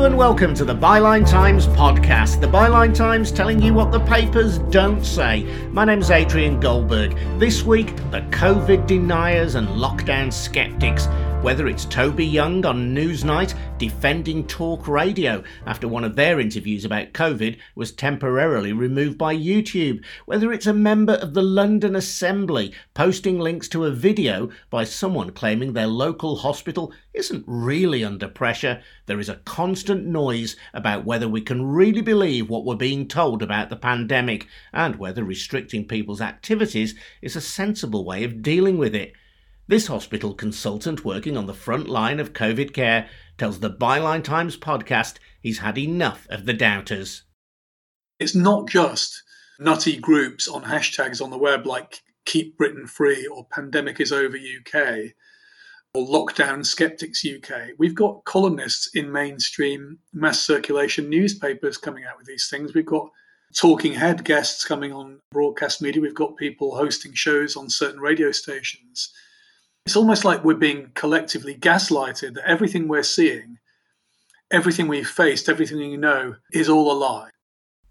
And welcome to the Byline Times podcast. The Byline Times telling you what the papers don't say. My name's Adrian Goldberg. This week, the COVID deniers and lockdown skeptics. Whether it's Toby Young on Newsnight defending talk radio after one of their interviews about COVID was temporarily removed by YouTube, whether it's a member of the London Assembly posting links to a video by someone claiming their local hospital isn't really under pressure, there is a constant noise about whether we can really believe what we're being told about the pandemic and whether restricting people's activities is a sensible way of dealing with it. This hospital consultant working on the front line of COVID care tells the Byline Times podcast he's had enough of the doubters. It's not just nutty groups on hashtags on the web like Keep Britain Free or Pandemic is Over UK or Lockdown Skeptics UK. We've got columnists in mainstream mass circulation newspapers coming out with these things. We've got talking head guests coming on broadcast media. We've got people hosting shows on certain radio stations. It's almost like we're being collectively gaslighted that everything we're seeing, everything we've faced, everything we know is all a lie.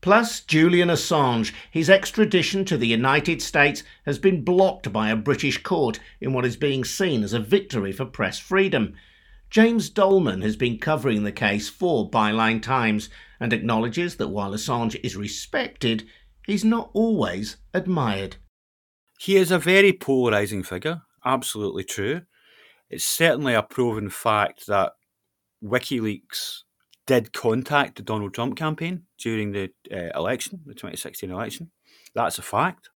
Plus, Julian Assange, his extradition to the United States has been blocked by a British court in what is being seen as a victory for press freedom. James Doleman has been covering the case for Byline Times and acknowledges that while Assange is respected, he's not always admired. He is a very polarising figure absolutely true. It's certainly a proven fact that WikiLeaks did contact the Donald Trump campaign during the uh, election, the 2016 election. That's a fact,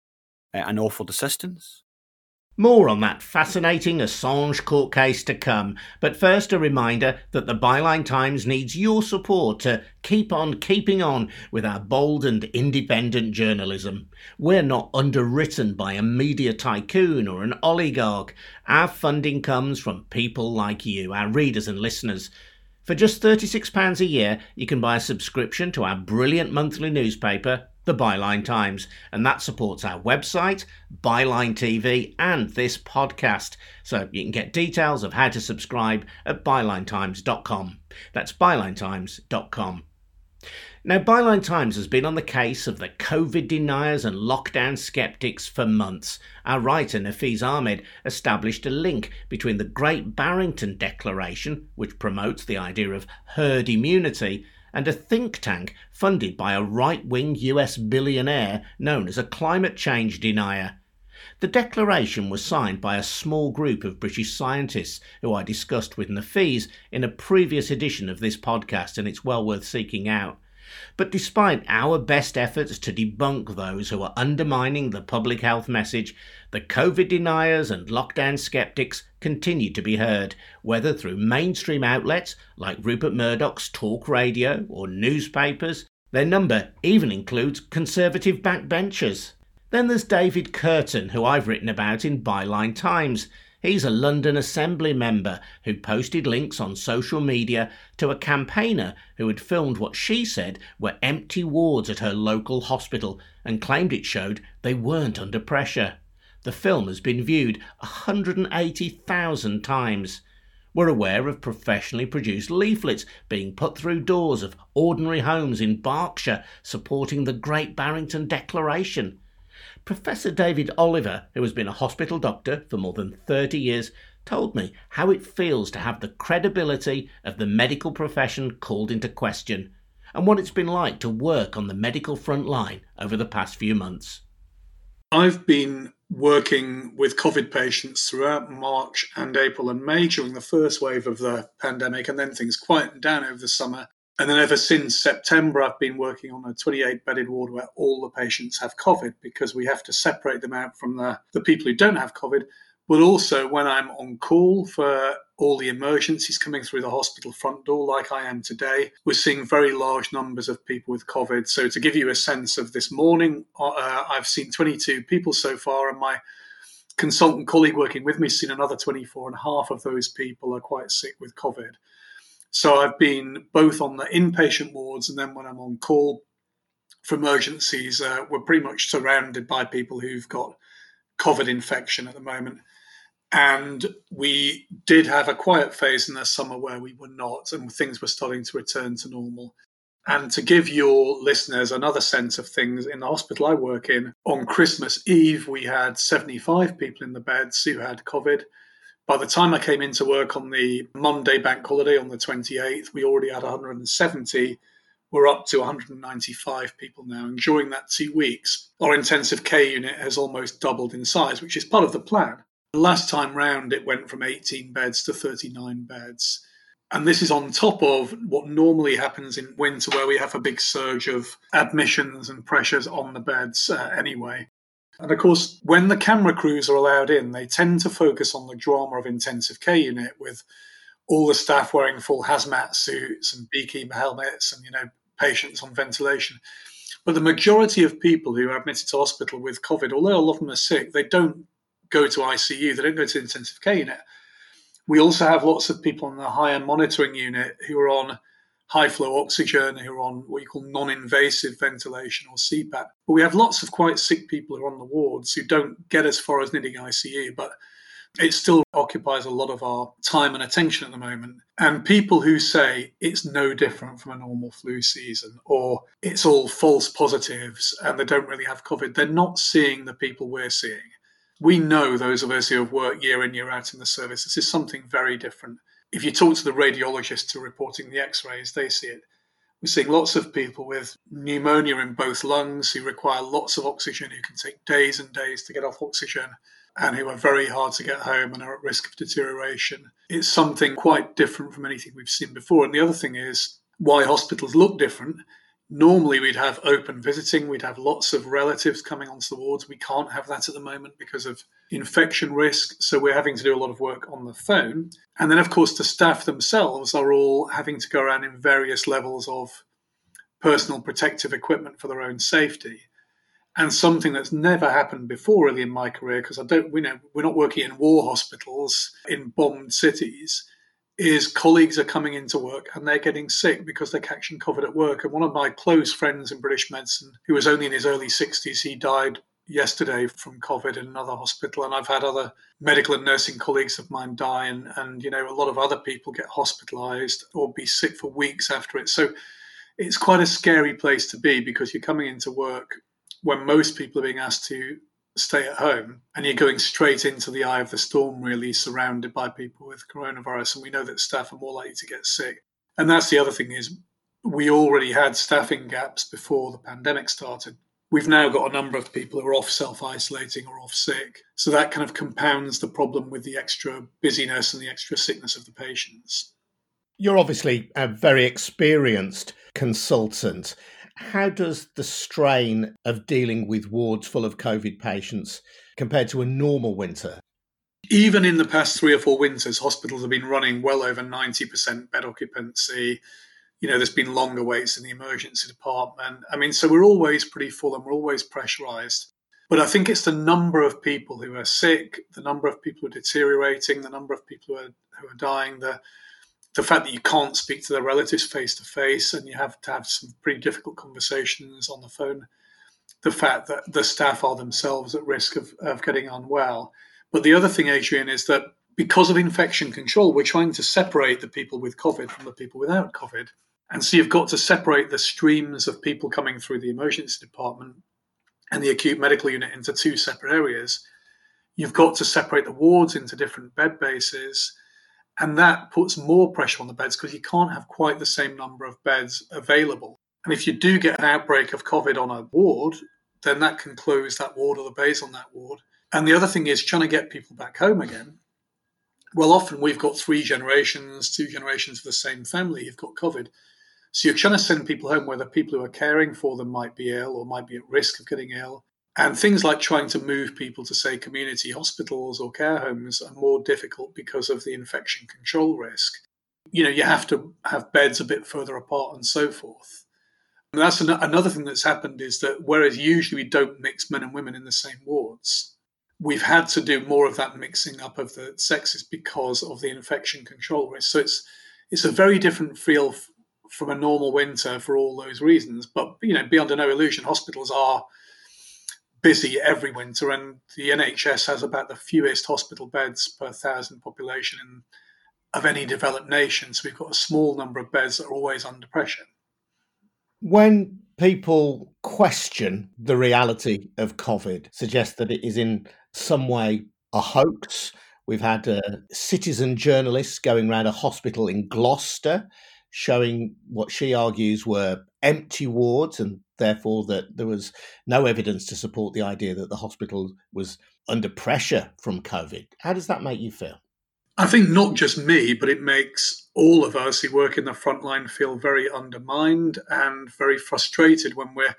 uh, and offered assistance. More on that fascinating Assange court case to come, but first a reminder that the Byline Times needs your support to keep on keeping on with our bold and independent journalism. We're not underwritten by a media tycoon or an oligarch. Our funding comes from people like you, our readers and listeners. For just £36 a year, you can buy a subscription to our brilliant monthly newspaper the Byline Times, and that supports our website, Byline TV, and this podcast. So you can get details of how to subscribe at bylinetimes.com. That's bylinetimes.com. Now, Byline Times has been on the case of the COVID deniers and lockdown skeptics for months. Our writer, Nafeez Ahmed, established a link between the Great Barrington Declaration, which promotes the idea of herd immunity, and a think tank funded by a right wing US billionaire known as a climate change denier. The declaration was signed by a small group of British scientists who I discussed with Nafeez in a previous edition of this podcast, and it's well worth seeking out. But despite our best efforts to debunk those who are undermining the public health message, the COVID deniers and lockdown skeptics continue to be heard, whether through mainstream outlets like Rupert Murdoch's talk radio or newspapers. Their number even includes conservative backbenchers. Then there's David Kurten, who I've written about in Byline Times. He's a London Assembly member who posted links on social media to a campaigner who had filmed what she said were empty wards at her local hospital and claimed it showed they weren't under pressure. The film has been viewed 180,000 times. We're aware of professionally produced leaflets being put through doors of ordinary homes in Berkshire supporting the Great Barrington Declaration. Professor David Oliver, who has been a hospital doctor for more than 30 years, told me how it feels to have the credibility of the medical profession called into question and what it's been like to work on the medical front line over the past few months. I've been working with COVID patients throughout March and April and May during the first wave of the pandemic, and then things quietened down over the summer. And then ever since September, I've been working on a 28 bedded ward where all the patients have COVID because we have to separate them out from the, the people who don't have COVID. But also, when I'm on call for all the emergencies coming through the hospital front door, like I am today, we're seeing very large numbers of people with COVID. So, to give you a sense of this morning, uh, I've seen 22 people so far, and my consultant colleague working with me has seen another 24, and a half of those people are quite sick with COVID. So I've been both on the inpatient wards and then when I'm on call for emergencies, uh, we're pretty much surrounded by people who've got COVID infection at the moment. And we did have a quiet phase in the summer where we were not, and things were starting to return to normal. And to give your listeners another sense of things, in the hospital I work in, on Christmas Eve, we had 75 people in the beds who had COVID. By the time I came into work on the Monday bank holiday on the 28th, we already had 170. We're up to 195 people now. And during that two weeks, our intensive care unit has almost doubled in size, which is part of the plan. Last time round, it went from 18 beds to 39 beds. And this is on top of what normally happens in winter, where we have a big surge of admissions and pressures on the beds uh, anyway. And of course, when the camera crews are allowed in, they tend to focus on the drama of intensive care unit with all the staff wearing full hazmat suits and beekeeper helmets and, you know, patients on ventilation. But the majority of people who are admitted to hospital with COVID, although a lot of them are sick, they don't go to ICU, they don't go to intensive care unit. We also have lots of people on the higher monitoring unit who are on high flow oxygen, who are on what you call non invasive ventilation or CPAP. But we have lots of quite sick people who are on the wards who don't get as far as needing ICU, but it still occupies a lot of our time and attention at the moment. And people who say it's no different from a normal flu season or it's all false positives and they don't really have COVID, they're not seeing the people we're seeing we know those of us who have worked year in, year out in the service, this is something very different. If you talk to the radiologists who are reporting the x rays, they see it. We're seeing lots of people with pneumonia in both lungs who require lots of oxygen, who can take days and days to get off oxygen, and who are very hard to get home and are at risk of deterioration. It's something quite different from anything we've seen before. And the other thing is why hospitals look different Normally, we'd have open visiting, we'd have lots of relatives coming onto the wards. We can't have that at the moment because of infection risk. So, we're having to do a lot of work on the phone. And then, of course, the staff themselves are all having to go around in various levels of personal protective equipment for their own safety. And something that's never happened before, really, in my career, because I don't, we know, we're not working in war hospitals in bombed cities is colleagues are coming into work and they're getting sick because they're catching COVID at work. And one of my close friends in British medicine, who was only in his early 60s, he died yesterday from COVID in another hospital. And I've had other medical and nursing colleagues of mine die, and, and you know, a lot of other people get hospitalized or be sick for weeks after it. So it's quite a scary place to be because you're coming into work when most people are being asked to stay at home and you're going straight into the eye of the storm, really surrounded by people with coronavirus. And we know that staff are more likely to get sick. And that's the other thing is we already had staffing gaps before the pandemic started. We've now got a number of people who are off self isolating or off sick. So that kind of compounds the problem with the extra busyness and the extra sickness of the patients. You're obviously a very experienced consultant. How does the strain of dealing with wards full of COVID patients compared to a normal winter? Even in the past three or four winters, hospitals have been running well over 90% bed occupancy. You know, there's been longer waits in the emergency department. I mean, so we're always pretty full and we're always pressurized. But I think it's the number of people who are sick, the number of people who are deteriorating, the number of people who are, who are dying, the the fact that you can't speak to their relatives face to face and you have to have some pretty difficult conversations on the phone, the fact that the staff are themselves at risk of, of getting unwell. But the other thing, Adrian, is that because of infection control, we're trying to separate the people with COVID from the people without COVID. And so you've got to separate the streams of people coming through the emergency department and the acute medical unit into two separate areas. You've got to separate the wards into different bed bases and that puts more pressure on the beds because you can't have quite the same number of beds available. And if you do get an outbreak of COVID on a ward, then that can close that ward or the bays on that ward. And the other thing is trying to get people back home again. Well, often we've got three generations, two generations of the same family, you've got COVID. So you're trying to send people home where the people who are caring for them might be ill or might be at risk of getting ill. And things like trying to move people to, say, community hospitals or care homes are more difficult because of the infection control risk. You know, you have to have beds a bit further apart and so forth. And that's an- another thing that's happened is that whereas usually we don't mix men and women in the same wards, we've had to do more of that mixing up of the sexes because of the infection control risk. So it's it's a very different feel f- from a normal winter for all those reasons. But you know, beyond a no illusion, hospitals are busy every winter, and the NHS has about the fewest hospital beds per thousand population in, of any developed nation. So we've got a small number of beds that are always under pressure. When people question the reality of COVID, suggest that it is in some way a hoax. We've had uh, citizen journalists going around a hospital in Gloucester showing what she argues were empty wards and therefore that there was no evidence to support the idea that the hospital was under pressure from COVID. How does that make you feel? I think not just me, but it makes all of us who work in the front line feel very undermined and very frustrated when we're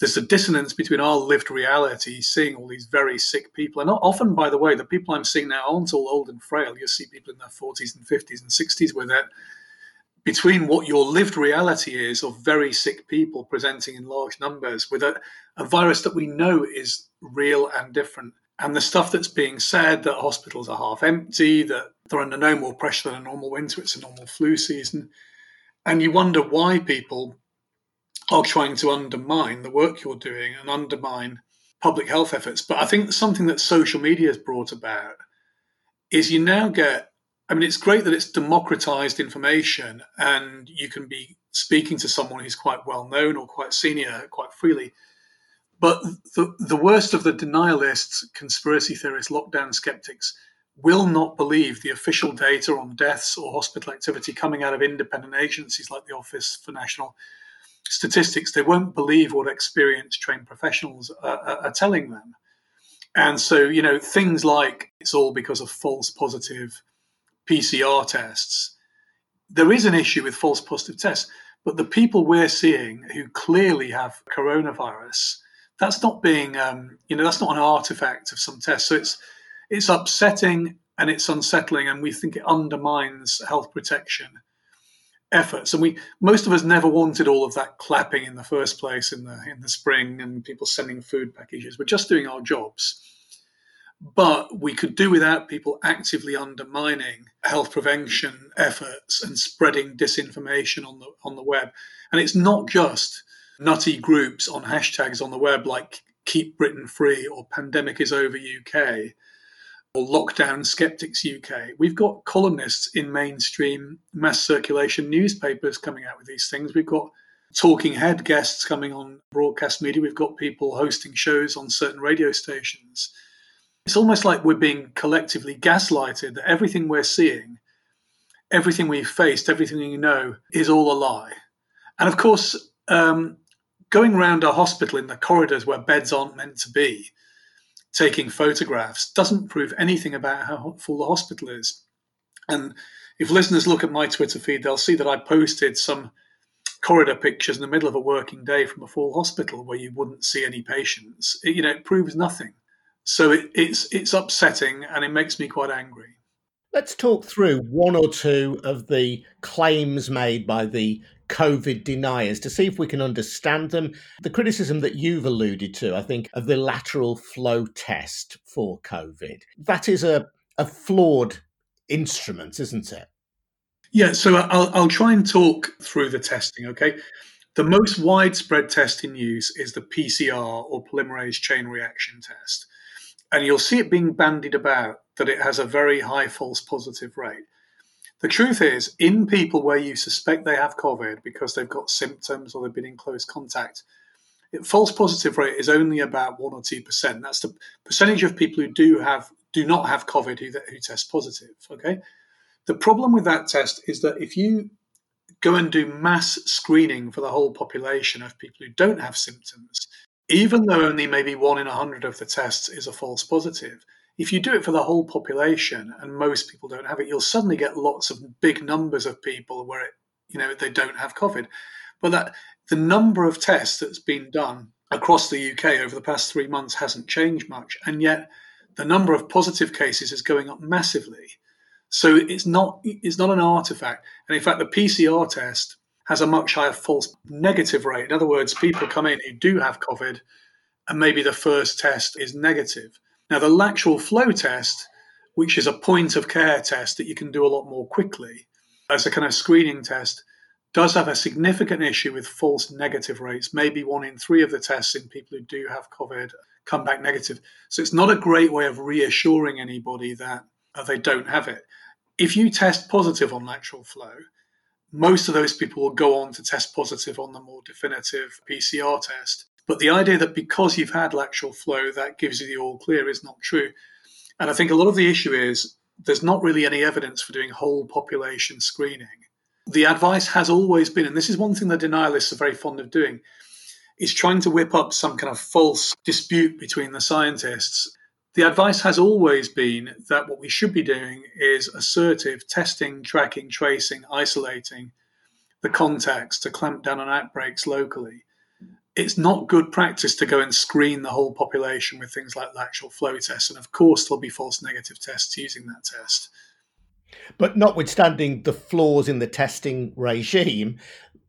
there's a dissonance between our lived reality, seeing all these very sick people. And often, by the way, the people I'm seeing now aren't all old and frail. You see people in their 40s and 50s and 60s with it between what your lived reality is of very sick people presenting in large numbers with a, a virus that we know is real and different, and the stuff that's being said that hospitals are half empty, that they're under no more pressure than a normal winter, it's a normal flu season. And you wonder why people are trying to undermine the work you're doing and undermine public health efforts. But I think something that social media has brought about is you now get I mean, it's great that it's democratized information and you can be speaking to someone who's quite well known or quite senior quite freely. But the, the worst of the denialists, conspiracy theorists, lockdown skeptics will not believe the official data on deaths or hospital activity coming out of independent agencies like the Office for National Statistics. They won't believe what experienced trained professionals are, are telling them. And so, you know, things like it's all because of false positive PCR tests, there is an issue with false positive tests. But the people we're seeing who clearly have coronavirus, that's not being, um, you know, that's not an artifact of some tests. So it's it's upsetting and it's unsettling, and we think it undermines health protection efforts. And we most of us never wanted all of that clapping in the first place in the in the spring and people sending food packages. We're just doing our jobs. But we could do without people actively undermining health prevention efforts and spreading disinformation on the on the web. And it's not just nutty groups on hashtags on the web like Keep Britain Free or Pandemic is Over UK or Lockdown Skeptics UK. We've got columnists in mainstream mass circulation newspapers coming out with these things. We've got talking head guests coming on broadcast media. We've got people hosting shows on certain radio stations it's almost like we're being collectively gaslighted that everything we're seeing, everything we've faced, everything we know is all a lie. And of course, um, going around a hospital in the corridors where beds aren't meant to be, taking photographs, doesn't prove anything about how full the hospital is. And if listeners look at my Twitter feed, they'll see that I posted some corridor pictures in the middle of a working day from a full hospital where you wouldn't see any patients. It, you know, it proves nothing. So it, it's it's upsetting and it makes me quite angry. Let's talk through one or two of the claims made by the COVID deniers to see if we can understand them. The criticism that you've alluded to, I think, of the lateral flow test for COVID. That is a, a flawed instrument, isn't it? Yeah, so I'll, I'll try and talk through the testing, okay? The most widespread test in use is the PCR or polymerase chain reaction test and you'll see it being bandied about that it has a very high false positive rate. The truth is, in people where you suspect they have COVID because they've got symptoms or they've been in close contact, it, false positive rate is only about one or two percent. That's the percentage of people who do have do not have COVID who, who test positive. Okay, the problem with that test is that if you go and do mass screening for the whole population of people who don't have symptoms, even though only maybe one in a hundred of the tests is a false positive, if you do it for the whole population and most people don't have it, you'll suddenly get lots of big numbers of people where it, you know, they don't have COVID. But that the number of tests that's been done across the UK over the past three months hasn't changed much, and yet the number of positive cases is going up massively. So it's not it's not an artifact, and in fact, the PCR test has a much higher false negative rate. In other words, people come in who do have COVID, and maybe the first test is negative. Now, the lateral flow test, which is a point of care test that you can do a lot more quickly as a kind of screening test, does have a significant issue with false negative rates. Maybe one in three of the tests in people who do have COVID come back negative. So it's not a great way of reassuring anybody that they don't have it. If you test positive on lateral flow, most of those people will go on to test positive on the more definitive PCR test. But the idea that because you've had lateral flow, that gives you the all clear is not true. And I think a lot of the issue is there's not really any evidence for doing whole population screening. The advice has always been, and this is one thing that denialists are very fond of doing, is trying to whip up some kind of false dispute between the scientists. The advice has always been that what we should be doing is assertive testing, tracking, tracing, isolating the contacts to clamp down on outbreaks locally. It's not good practice to go and screen the whole population with things like the lateral flow tests. And of course, there'll be false negative tests using that test. But notwithstanding the flaws in the testing regime,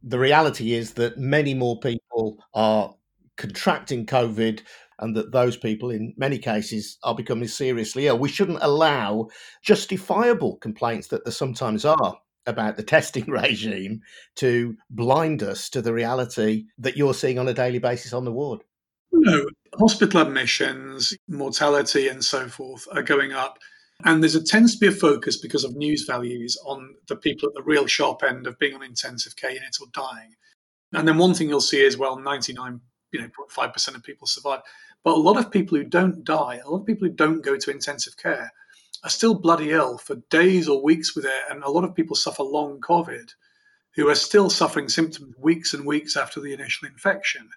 the reality is that many more people are contracting COVID and that those people, in many cases, are becoming seriously ill. We shouldn't allow justifiable complaints that there sometimes are about the testing regime to blind us to the reality that you're seeing on a daily basis on the ward. No, hospital admissions, mortality, and so forth are going up. And there's a tends to be a focus because of news values on the people at the real sharp end of being on intensive care units or dying. And then one thing you'll see is well, 99, you know, 5% of people survive. But a lot of people who don't die, a lot of people who don't go to intensive care are still bloody ill for days or weeks with it. And a lot of people suffer long COVID who are still suffering symptoms weeks and weeks after the initial infection.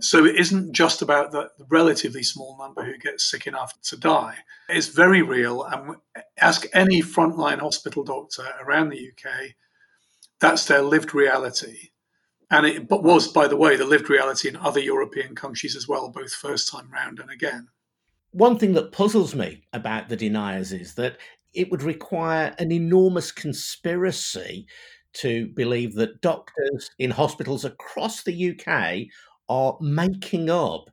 So it isn't just about the relatively small number who get sick enough to die. It's very real. And ask any frontline hospital doctor around the UK, that's their lived reality. And it but was, by the way, the lived reality in other European countries as well, both first time round and again. One thing that puzzles me about the deniers is that it would require an enormous conspiracy to believe that doctors in hospitals across the UK are making up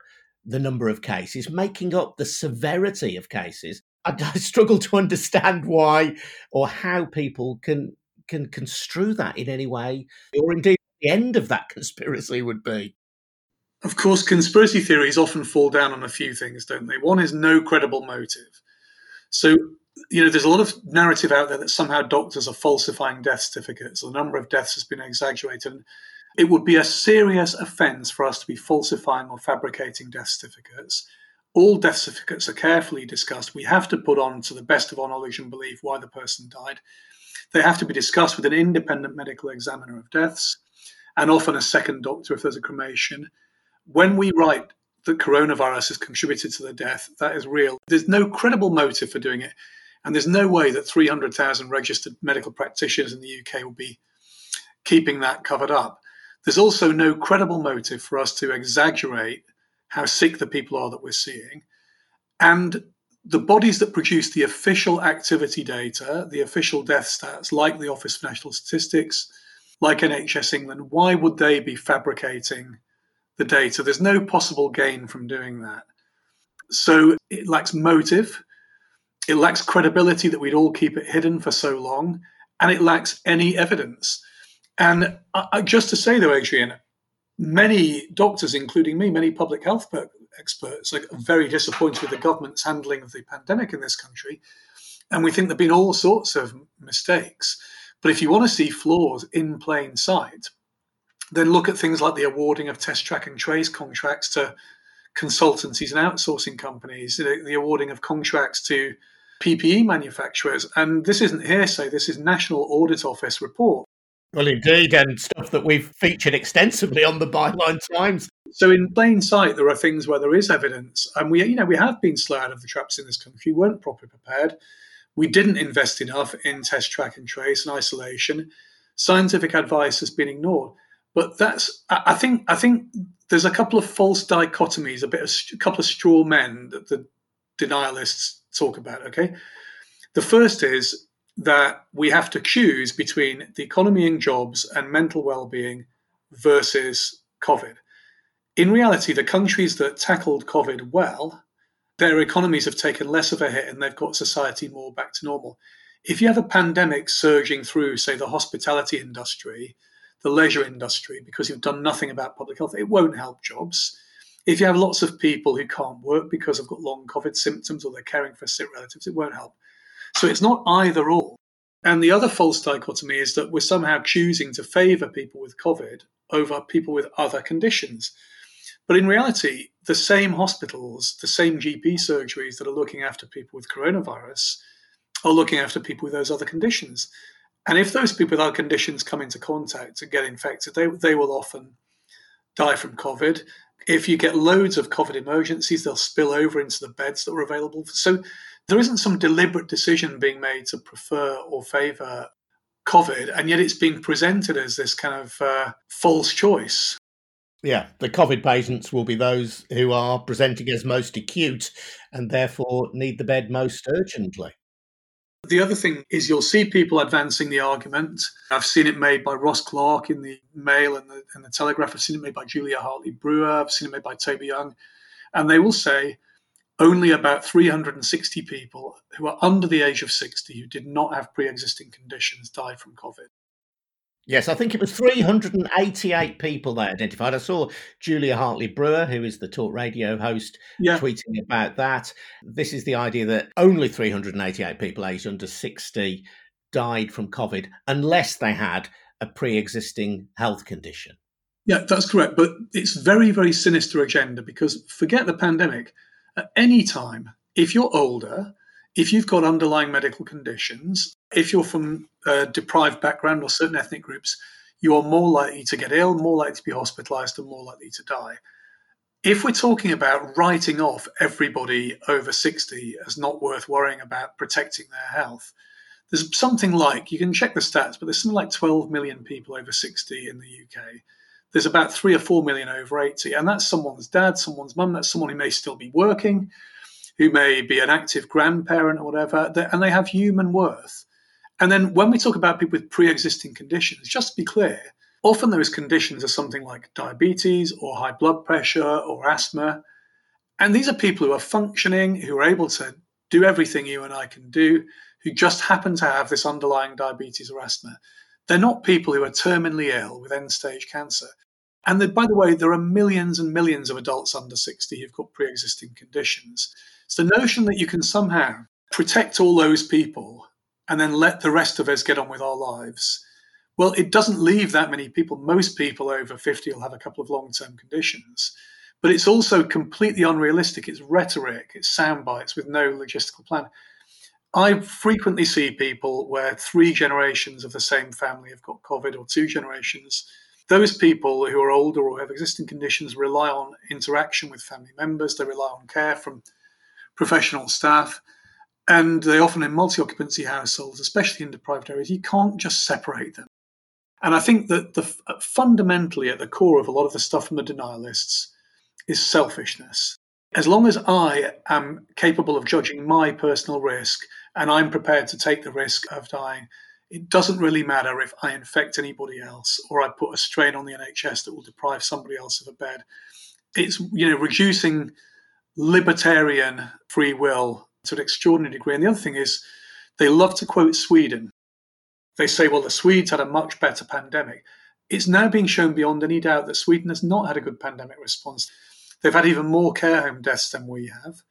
the number of cases, making up the severity of cases. I, I struggle to understand why or how people can can construe that in any way, or indeed the end of that conspiracy would be. Of course, conspiracy theories often fall down on a few things, don't they? One is no credible motive. So, you know, there's a lot of narrative out there that somehow doctors are falsifying death certificates. The number of deaths has been exaggerated. It would be a serious offence for us to be falsifying or fabricating death certificates. All death certificates are carefully discussed. We have to put on, to the best of our knowledge and belief, why the person died. They have to be discussed with an independent medical examiner of deaths and often a second doctor if there's a cremation. When we write that coronavirus has contributed to the death, that is real. There's no credible motive for doing it. And there's no way that 300,000 registered medical practitioners in the UK will be keeping that covered up. There's also no credible motive for us to exaggerate how sick the people are that we're seeing. And the bodies that produce the official activity data, the official death stats, like the Office for National Statistics, like NHS England, why would they be fabricating the data? There's no possible gain from doing that. So it lacks motive, it lacks credibility that we'd all keep it hidden for so long, and it lacks any evidence. And just to say, though, Adrian, many doctors, including me, many public health experts, are very disappointed with the government's handling of the pandemic in this country. And we think there have been all sorts of mistakes. But if you want to see flaws in plain sight, then look at things like the awarding of test track and trace contracts to consultancies and outsourcing companies, the, awarding of contracts to PPE manufacturers. And this isn't hearsay, this is National Audit Office report. Well, indeed, and stuff that we've featured extensively on the Byline Times. So, in plain sight, there are things where there is evidence, and we, you know, we have been slow out of the traps in this country. We weren't properly prepared. We didn't invest enough in test, track, and trace and isolation. Scientific advice has been ignored. But that's, I think, I think there's a couple of false dichotomies, a bit of a couple of straw men that the denialists talk about. Okay, the first is that we have to choose between the economy and jobs and mental well-being versus COVID. In reality, the countries that tackled COVID well, their economies have taken less of a hit and they've got society more back to normal. If you have a pandemic surging through, say, the hospitality industry, the leisure industry, because you've done nothing about public health, it won't help jobs. If you have lots of people who can't work because they've got long COVID symptoms or they're caring for sick relatives, it won't help. So it's not either or. And the other false dichotomy is that we're somehow choosing to favor people with COVID over people with other conditions. But in reality, the same hospitals, the same GP surgeries that are looking after people with coronavirus are looking after people with those other conditions. And if those people with other conditions come into contact and get infected, they, they will often die from COVID. If you get loads of COVID emergencies, they'll spill over into the beds that were available. So there isn't some deliberate decision being made to prefer or favor COVID, and yet it's being presented as this kind of uh, false choice. Yeah, the COVID patients will be those who are presenting as most acute and therefore need the bed most urgently. The other thing is you'll see people advancing the argument. I've seen it made by Ross Clark in the Mail and the, and the Telegraph. I've seen it made by Julia Hartley Brewer. I've seen it made by Toby Young. And they will say only about 360 people who are under the age of 60 who did not have pre existing conditions died from COVID. Yes, I think it was 388 people they identified. I saw Julia Hartley Brewer, who is the talk radio host, yeah. tweeting about that. This is the idea that only 388 people aged under 60 died from COVID unless they had a pre existing health condition. Yeah, that's correct. But it's very, very sinister agenda because forget the pandemic. At any time, if you're older, if you've got underlying medical conditions, if you're from a deprived background or certain ethnic groups, you are more likely to get ill, more likely to be hospitalized, and more likely to die. If we're talking about writing off everybody over 60 as not worth worrying about protecting their health, there's something like, you can check the stats, but there's something like 12 million people over 60 in the UK. There's about three or four million over 80, and that's someone's dad, someone's mum, that's someone who may still be working, who may be an active grandparent or whatever, and they have human worth. And then when we talk about people with pre existing conditions, just to be clear, often those conditions are something like diabetes or high blood pressure or asthma. And these are people who are functioning, who are able to do everything you and I can do, who just happen to have this underlying diabetes or asthma. They're not people who are terminally ill with end stage cancer. And by the way, there are millions and millions of adults under 60 who've got pre existing conditions. So the notion that you can somehow protect all those people and then let the rest of us get on with our lives. Well, it doesn't leave that many people. Most people over 50 will have a couple of long term conditions. But it's also completely unrealistic. It's rhetoric, it's sound bites with no logistical plan. I frequently see people where three generations of the same family have got COVID or two generations. Those people who are older or have existing conditions rely on interaction with family members, they rely on care from professional staff and they often in multi-occupancy households, especially in deprived areas, you can't just separate them. And I think that the uh, fundamentally at the core of a lot of the stuff from the denialists is selfishness. As long as I am capable of judging my personal risk and I'm prepared to take the risk of dying, it doesn't really matter if I infect anybody else or I put a strain on the NHS that will deprive somebody else of a bed. It's you know reducing libertarian free will to an extraordinary degree. And the other thing is, they love to quote Sweden. They say, well, the Swedes had a much better pandemic. It's now being shown beyond any doubt that Sweden has not had a good pandemic response. They've had even more care home deaths than we have.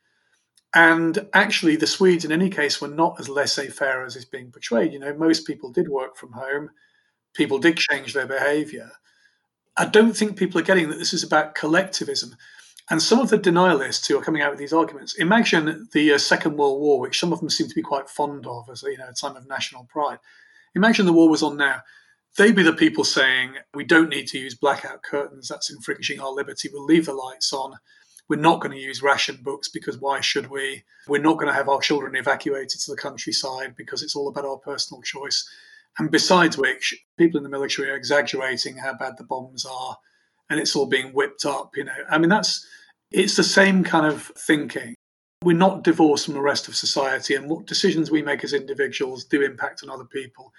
And actually, the Swedes, in any case, were not as laissez faire as is being portrayed. You know, most people did work from home, people did change their behavior. I don't think people are getting that this is about collectivism. And some of the denialists who are coming out with these arguments imagine the uh, Second World War, which some of them seem to be quite fond of as you know, a time of national pride. Imagine the war was on now. They'd be the people saying, we don't need to use blackout curtains, that's infringing our liberty, we'll leave the lights on. We're not going to use ration books because why should we? We're not going to have our children evacuated to the countryside because it's all about our personal choice. And besides which, people in the military are exaggerating how bad the bombs are and it's all being whipped up. You know, I mean, that's it's the same kind of thinking. We're not divorced from the rest of society, and what decisions we make as individuals do impact on other people.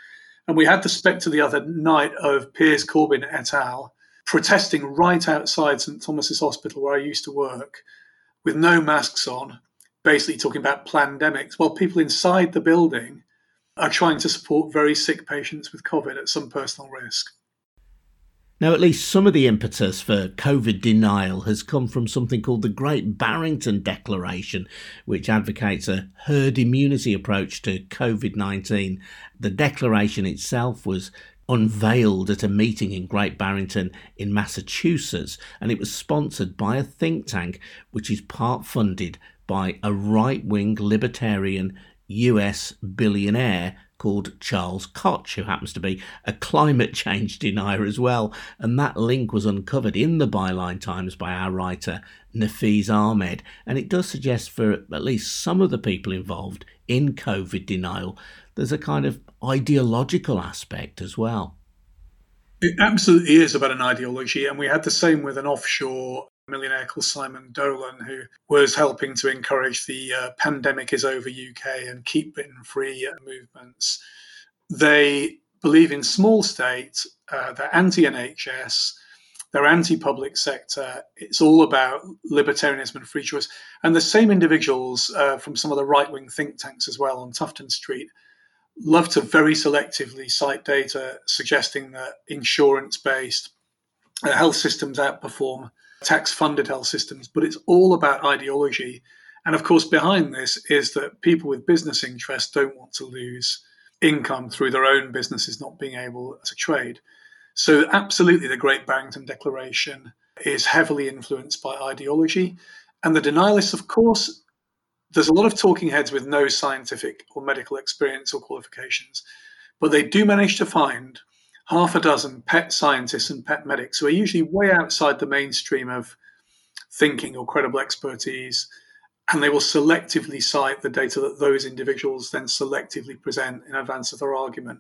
And we had the spectre the other night of Piers Corbyn et al. protesting right outside St Thomas's Hospital, where I used to work, with no masks on, basically talking about pandemics, while people inside the building are trying to support very sick patients with COVID at some personal risk. Now, at least some of the impetus for COVID denial has come from something called the Great Barrington Declaration, which advocates a herd immunity approach to COVID 19. The declaration itself was unveiled at a meeting in Great Barrington in Massachusetts, and it was sponsored by a think tank which is part funded by a right wing libertarian US billionaire called Charles Koch, who happens to be a climate change denier as well. And that link was uncovered in the Byline Times by our writer, Nafeez Ahmed. And it does suggest for at least some of the people involved in COVID denial, there's a kind of ideological aspect as well. It absolutely is about an ideology. And we had the same with an offshore millionaire called Simon Dolan, who was helping to encourage the uh, pandemic is over UK and keep Britain free movements. They believe in small state, uh, they're anti NHS, they're anti public sector. It's all about libertarianism and free choice. And the same individuals uh, from some of the right wing think tanks as well on Tufton Street love to very selectively cite data suggesting that insurance based uh, health systems outperform tax funded health systems, but it's all about ideology. And of course, behind this is that people with business interests don't want to lose income through their own businesses not being able to trade. So, absolutely, the Great Barrington Declaration is heavily influenced by ideology. And the denialists, of course, there's a lot of talking heads with no scientific or medical experience or qualifications, but they do manage to find half a dozen pet scientists and pet medics who are usually way outside the mainstream of thinking or credible expertise. And they will selectively cite the data that those individuals then selectively present in advance of their argument.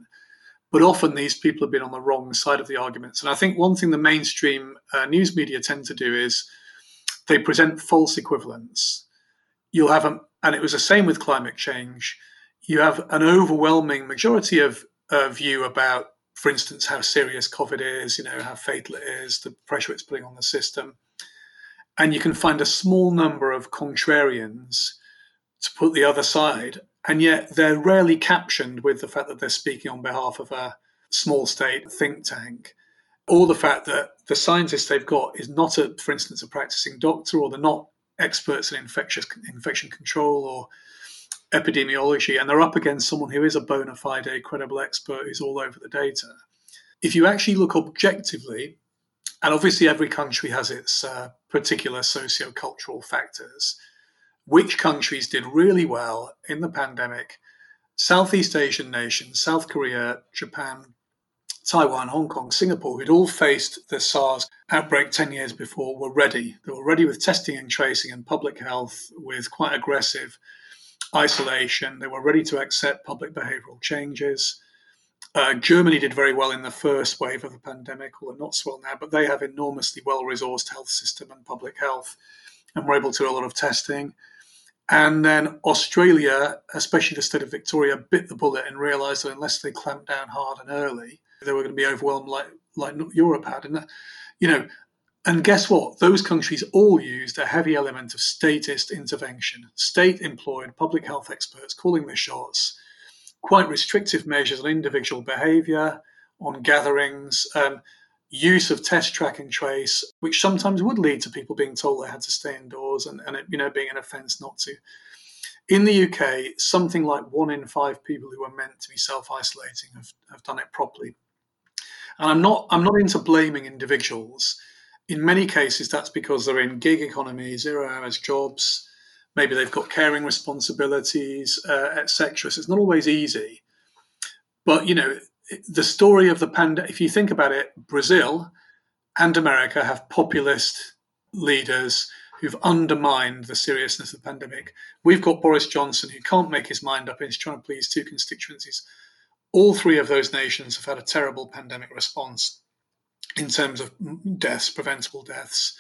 But often these people have been on the wrong side of the arguments. And I think one thing the mainstream uh, news media tend to do is they present false equivalents. You'll have, a, and it was the same with climate change, you have an overwhelming majority of uh, view about for instance, how serious COVID is, you know, how fatal it is, the pressure it's putting on the system. And you can find a small number of contrarians to put the other side, and yet they're rarely captioned with the fact that they're speaking on behalf of a small state think tank, or the fact that the scientist they've got is not a, for instance, a practicing doctor, or they're not experts in infectious infection control or epidemiology, and they're up against someone who is a bona fide, credible expert who's all over the data. If you actually look objectively, and obviously every country has its uh, particular socio-cultural factors, which countries did really well in the pandemic? Southeast Asian nations, South Korea, Japan, Taiwan, Hong Kong, Singapore, who'd all faced the SARS outbreak 10 years before, were ready. They were ready with testing and tracing and public health with quite aggressive isolation. They were ready to accept public behavioral changes. Uh, Germany did very well in the first wave of the pandemic, although not so well now, but they have enormously well resourced health system and public health and were able to do a lot of testing. And then Australia, especially the state of Victoria, bit the bullet and realized that unless they clamped down hard and early, they were going to be overwhelmed like, like Europe had. And, that, you know, and guess what? Those countries all used a heavy element of statist intervention, state employed public health experts calling the shots, quite restrictive measures on individual behavior, on gatherings, um, use of test track and trace, which sometimes would lead to people being told they had to stay indoors and, and it you know being an offence not to. In the UK, something like one in five people who are meant to be self-isolating have, have done it properly. And I'm not I'm not into blaming individuals in many cases, that's because they're in gig economy, zero hours jobs. Maybe they've got caring responsibilities, uh, etc. So it's not always easy. But you know, the story of the pandemic. If you think about it, Brazil and America have populist leaders who've undermined the seriousness of the pandemic. We've got Boris Johnson who can't make his mind up and he's trying to please two constituencies. All three of those nations have had a terrible pandemic response in terms of deaths, preventable deaths.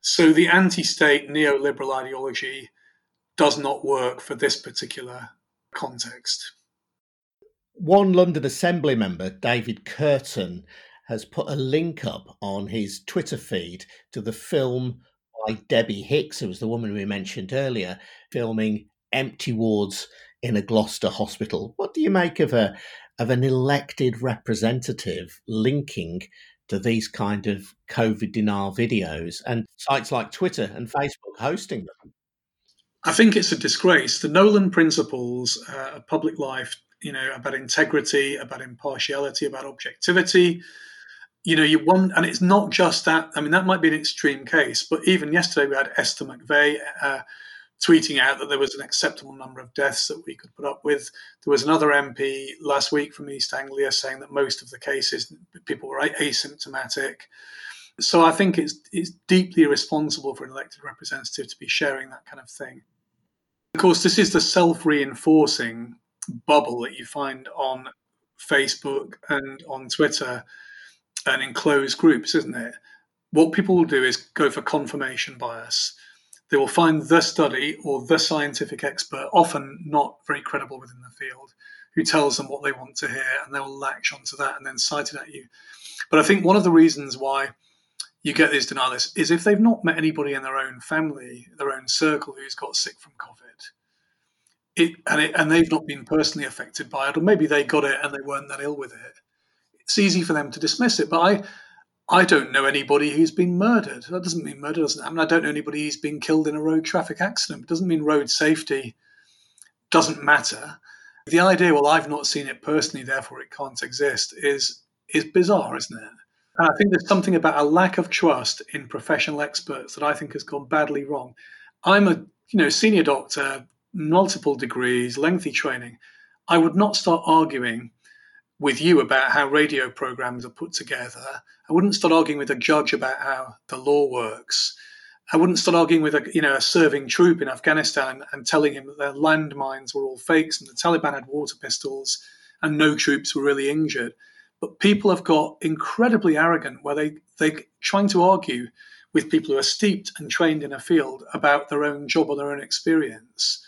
So the anti state neoliberal ideology does not work for this particular context. One London Assembly member, David Kurten, has put a link up on his Twitter feed to the film by Debbie Hicks, who was the woman we mentioned earlier, filming empty wards in a Gloucester hospital. What do you make of a of an elected representative linking to these kind of COVID denial videos and sites like Twitter and Facebook hosting them? I think it's a disgrace. The Nolan principles uh, of public life, you know, about integrity, about impartiality, about objectivity, you know, you want, and it's not just that. I mean, that might be an extreme case, but even yesterday we had Esther McVey uh, tweeting out that there was an acceptable number of deaths that we could put up with. There was another MP last week from East Anglia saying that most of the cases people were asymptomatic. So I think it's it's deeply irresponsible for an elected representative to be sharing that kind of thing. Of course, this is the self-reinforcing bubble that you find on Facebook and on Twitter and in closed groups, isn't it? What people will do is go for confirmation bias. They will find the study or the scientific expert, often not very credible within the field, who tells them what they want to hear, and they will latch onto that and then cite it at you. But I think one of the reasons why you get these denialists is if they've not met anybody in their own family, their own circle who's got sick from COVID. It, and, it, and they've not been personally affected by it, or maybe they got it and they weren't that ill with it it's easy for them to dismiss it. But I, I don't know anybody who's been murdered. That doesn't mean murder doesn't happen. I don't know anybody who's been killed in a road traffic accident. It doesn't mean road safety doesn't matter. The idea, well, I've not seen it personally, therefore it can't exist, is is bizarre, isn't it? And I think there's something about a lack of trust in professional experts that I think has gone badly wrong. I'm a you know senior doctor, multiple degrees, lengthy training. I would not start arguing with you about how radio programs are put together. I wouldn't start arguing with a judge about how the law works. I wouldn't start arguing with a you know a serving troop in Afghanistan and telling him that their landmines were all fakes and the Taliban had water pistols and no troops were really injured. But people have got incredibly arrogant where they they trying to argue with people who are steeped and trained in a field about their own job or their own experience.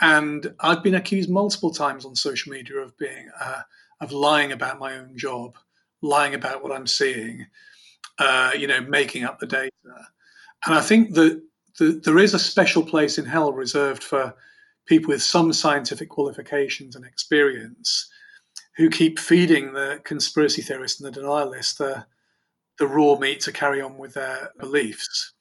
And I've been accused multiple times on social media of being uh, of lying about my own job, lying about what I'm seeing, uh, you know, making up the data. And I think that the, there is a special place in hell reserved for people with some scientific qualifications and experience who keep feeding the conspiracy theorists and the denialists the, the raw meat to carry on with their beliefs.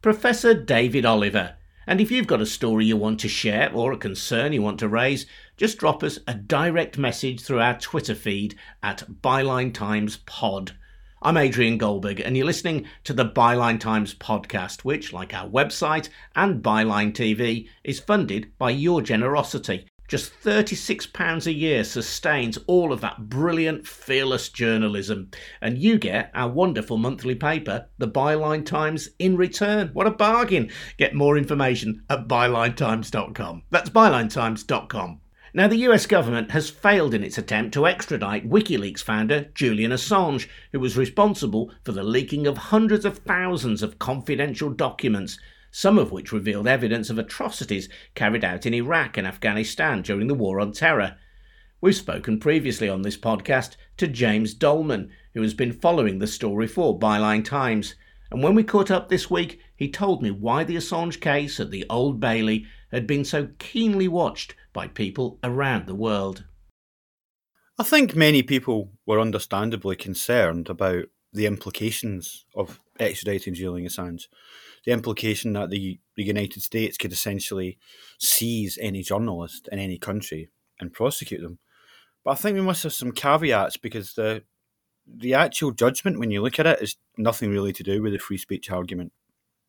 Professor David Oliver and if you've got a story you want to share or a concern you want to raise, just drop us a direct message through our Twitter feed at Byline Times Pod. I'm Adrian Goldberg, and you're listening to the Byline Times podcast, which, like our website and Byline TV, is funded by your generosity. Just £36 a year sustains all of that brilliant, fearless journalism. And you get our wonderful monthly paper, The Byline Times, in return. What a bargain! Get more information at bylinetimes.com. That's bylinetimes.com. Now, the US government has failed in its attempt to extradite WikiLeaks founder Julian Assange, who was responsible for the leaking of hundreds of thousands of confidential documents some of which revealed evidence of atrocities carried out in Iraq and Afghanistan during the War on Terror. We've spoken previously on this podcast to James Doleman, who has been following the story for Byline Times. And when we caught up this week, he told me why the Assange case at the Old Bailey had been so keenly watched by people around the world. I think many people were understandably concerned about the implications of extraditing Julian Assange the implication that the, the United States could essentially seize any journalist in any country and prosecute them. But I think we must have some caveats because the the actual judgment, when you look at it, is nothing really to do with the free speech argument.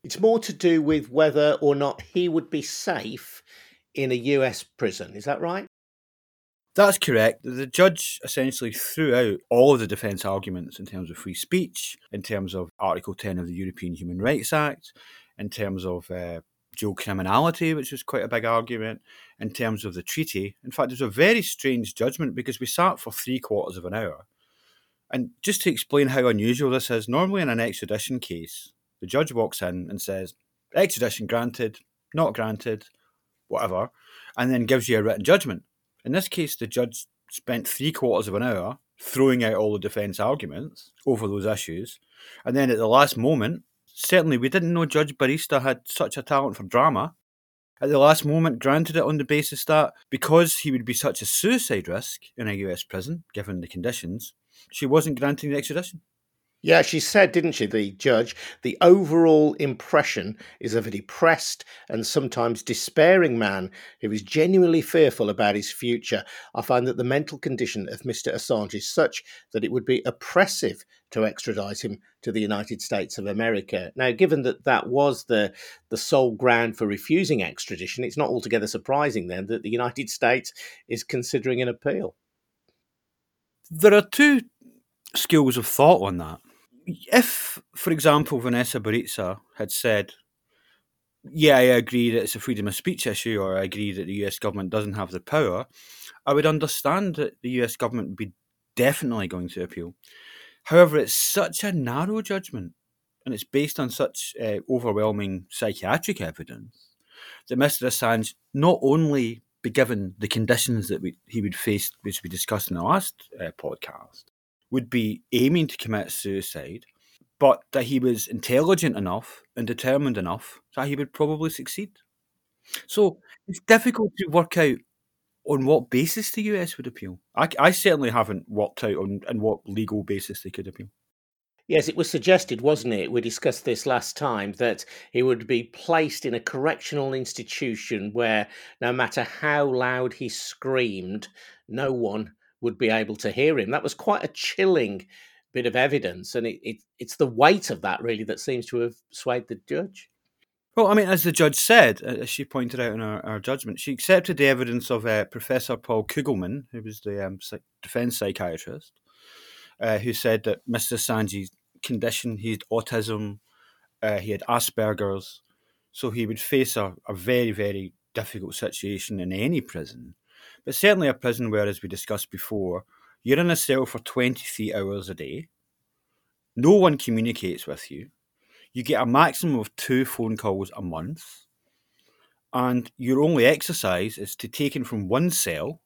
It's more to do with whether or not he would be safe in a US prison. Is that right? That's correct. The judge essentially threw out all of the defence arguments in terms of free speech, in terms of Article 10 of the European Human Rights Act, in terms of uh, dual criminality, which was quite a big argument, in terms of the treaty. In fact, it was a very strange judgment because we sat for three quarters of an hour. And just to explain how unusual this is, normally in an extradition case, the judge walks in and says, extradition granted, not granted, whatever, and then gives you a written judgment. In this case, the judge spent three quarters of an hour throwing out all the defence arguments over those issues. And then at the last moment, certainly we didn't know Judge Baraitser had such a talent for drama. At the last moment, granted it on the basis that because he would be such a suicide risk in a US prison, given the conditions, she wasn't granting the extradition. Yeah, she said, didn't she, the judge? The overall impression is of a depressed and sometimes despairing man who is genuinely fearful about his future. I find that the mental condition of Mr. Assange is such that it would be oppressive to extradite him to the United States of America. Now, given that that was the, the sole ground for refusing extradition, it's not altogether surprising then that the United States is considering an appeal. There are two schools of thought on that if, for example, Vanessa Baraitser had said, yeah, I agree that it's a freedom of speech issue, or I agree that the US government doesn't have the power, I would understand that the US government would be definitely going to appeal. However, it's such a narrow judgment, and it's based on such uh, overwhelming psychiatric evidence that Mr. Assange not only be given the conditions that we, he would face, which we discussed in the last uh, podcast, would be aiming to commit suicide, but that he was intelligent enough and determined enough that he would probably succeed. So it's difficult to work out on what basis the US would appeal. I, I certainly haven't worked out on, on what legal basis they could appeal. Yes, it was suggested, wasn't it? We discussed this last time that he would be placed in a correctional institution where no matter how loud he screamed, no one would be able to hear him. That was quite a chilling bit of evidence, and it, it, it's the weight of that really that seems to have swayed the judge. Well, I mean, as the judge said, as she pointed out in our, our judgment, she accepted the evidence of uh, Professor Paul Kopelman, who was the um, defense psychiatrist, uh, who said that Mr. Assange's condition, he had autism, uh, he had Asperger's, so he would face a, a very, very difficult situation in any prison but certainly a prison where, as we discussed before, you're in a cell for 23 hours a day. No one communicates with you. You get a maximum of two phone calls a month. And your only exercise is to take in from one cell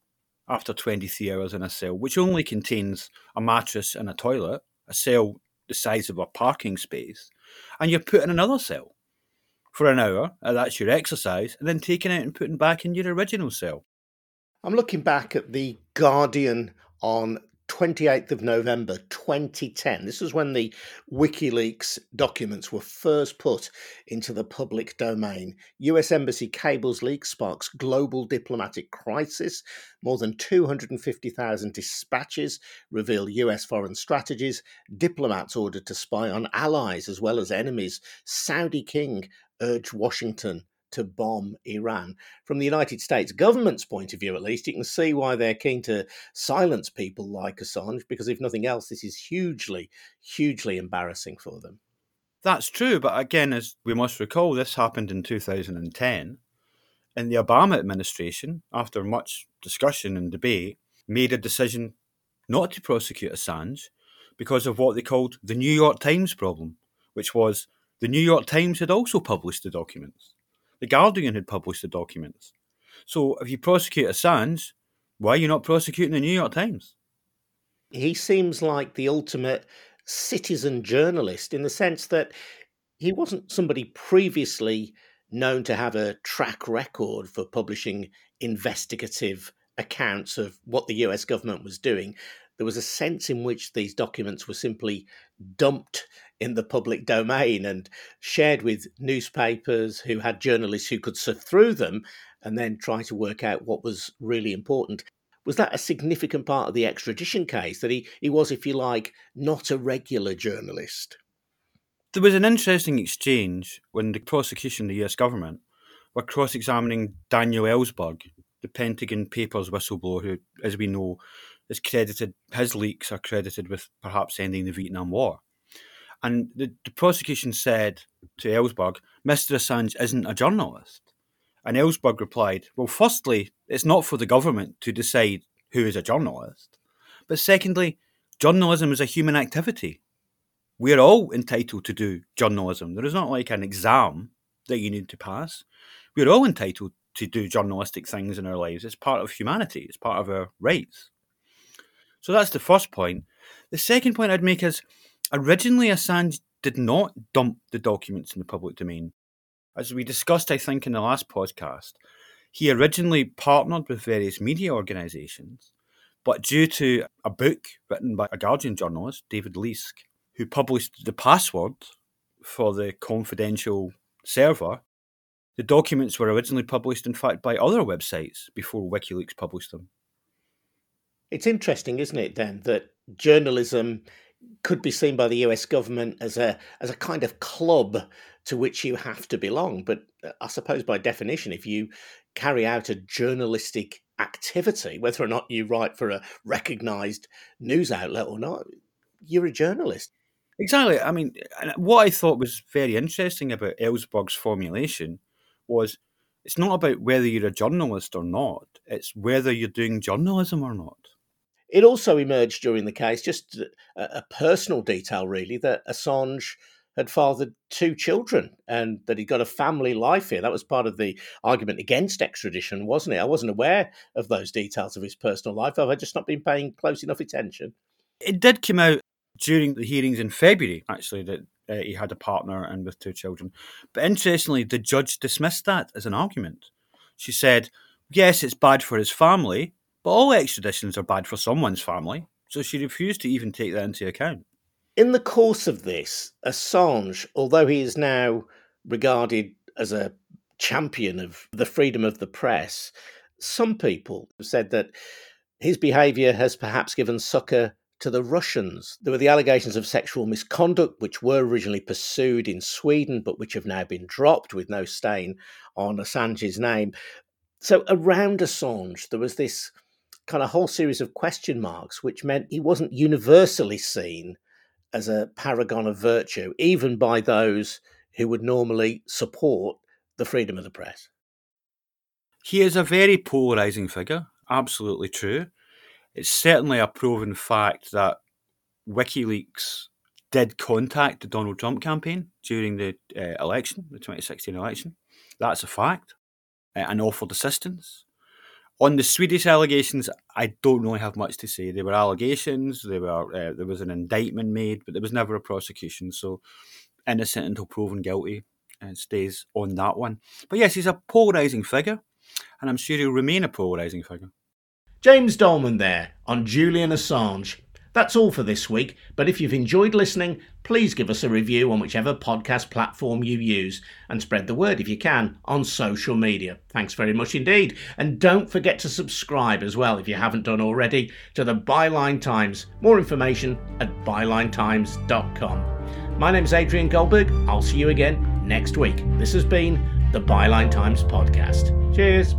after 23 hours in a cell, which only contains a mattress and a toilet, a cell the size of a parking space, and you're put in another cell for an hour, and that's your exercise, and then taken out and put back in your original cell. I'm looking back at the Guardian on 28th of November 2010. This was when the WikiLeaks documents were first put into the public domain. US Embassy cables leak sparks global diplomatic crisis. More than 250,000 dispatches reveal US foreign strategies. Diplomats ordered to spy on allies as well as enemies. Saudi king urged Washington to bomb Iran. From the United States government's point of view, at least, you can see why they're keen to silence people like Assange, because if nothing else, this is hugely, hugely embarrassing for them. That's true, but again, as we must recall, this happened in 2010. And the Obama administration, after much discussion and debate, made a decision not to prosecute Assange because of what they called the New York Times problem, which was the New York Times had also published the documents. The Guardian had published the documents. So if you prosecute Assange, why are you not prosecuting the New York Times? He seems like the ultimate citizen journalist in the sense that he wasn't somebody previously known to have a track record for publishing investigative accounts of what the US government was doing. There was a sense in which these documents were simply dumped in the public domain and shared with newspapers who had journalists who could sift through them and then try to work out what was really important. Was that a significant part of the extradition case that he, he was, if you like, not a regular journalist? There was an interesting exchange when the prosecution, the US government, were cross examining Daniel Ellsberg, the Pentagon Papers whistleblower, who, as we know, is credited, his leaks are credited with perhaps ending the Vietnam War. And the, the prosecution said to Ellsberg, Mr. Assange isn't a journalist. And Ellsberg replied, Well, firstly, it's not for the government to decide who is a journalist. But secondly, journalism is a human activity. We're all entitled to do journalism. There is not like an exam that you need to pass. We're all entitled to do journalistic things in our lives. It's part of humanity, it's part of our rights. So that's the first point. The second point I'd make is Originally, Assange did not dump the documents in the public domain. As we discussed, I think, in the last podcast, he originally partnered with various media organisations But due to a book written by a Guardian journalist, David Leask, who published the password for the confidential server, the documents were originally published, in fact, by other websites before WikiLeaks published them. It's interesting, isn't it, then, that journalism could be seen by the US government as a as a kind of club to which you have to belong. But uh, I suppose by definition, if you carry out a journalistic activity, whether or not you write for a recognized news outlet or not, you're a journalist. Exactly. I mean, what I thought was very interesting about Ellsberg's formulation was it's not about whether you're a journalist or not, it's whether you're doing journalism or not. It also emerged during the case, just a, a personal detail really, that Assange had fathered two children and that he'd got a family life here. That was part of the argument against extradition, wasn't it? I wasn't aware of those details of his personal life. Have I just not been paying close enough attention? It did come out during the hearings in February, actually, that uh, he had a partner and with two children. But interestingly, the judge dismissed that as an argument. She said, yes, it's bad for his family, but all extraditions are bad for someone's family. So she refused to even take that into account. In the course of this, Assange, although he is now regarded as a champion of the freedom of the press, some people have said that his behaviour has perhaps given succour to the Russians. There were the allegations of sexual misconduct, which were originally pursued in Sweden, but which have now been dropped with no stain on Assange's name. So around Assange, there was this kind of whole series of question marks, which meant he wasn't universally seen as a paragon of virtue, even by those who would normally support the freedom of the press. He is a very polarizing figure, absolutely true. It's certainly a proven fact that WikiLeaks did contact the Donald Trump campaign during the uh, election, the 2016 election. That's a fact, uh, and offered assistance. On the Swedish allegations, I don't really have much to say. They were allegations, there were uh, there was an indictment made, but there was never a prosecution. So innocent until proven guilty, and stays on that one. But yes, he's a polarising figure, and I'm sure he'll remain a polarising figure. James Doleman there on Julian Assange. That's all for this week, but if you've enjoyed listening, please give us a review on whichever podcast platform you use and spread the word if you can on social media. Thanks very much indeed. And don't forget to subscribe as well if you haven't done already to the Byline Times. More information at bylinetimes.com. My name is Adrian Goldberg. I'll see you again next week. This has been the Byline Times podcast. Cheers.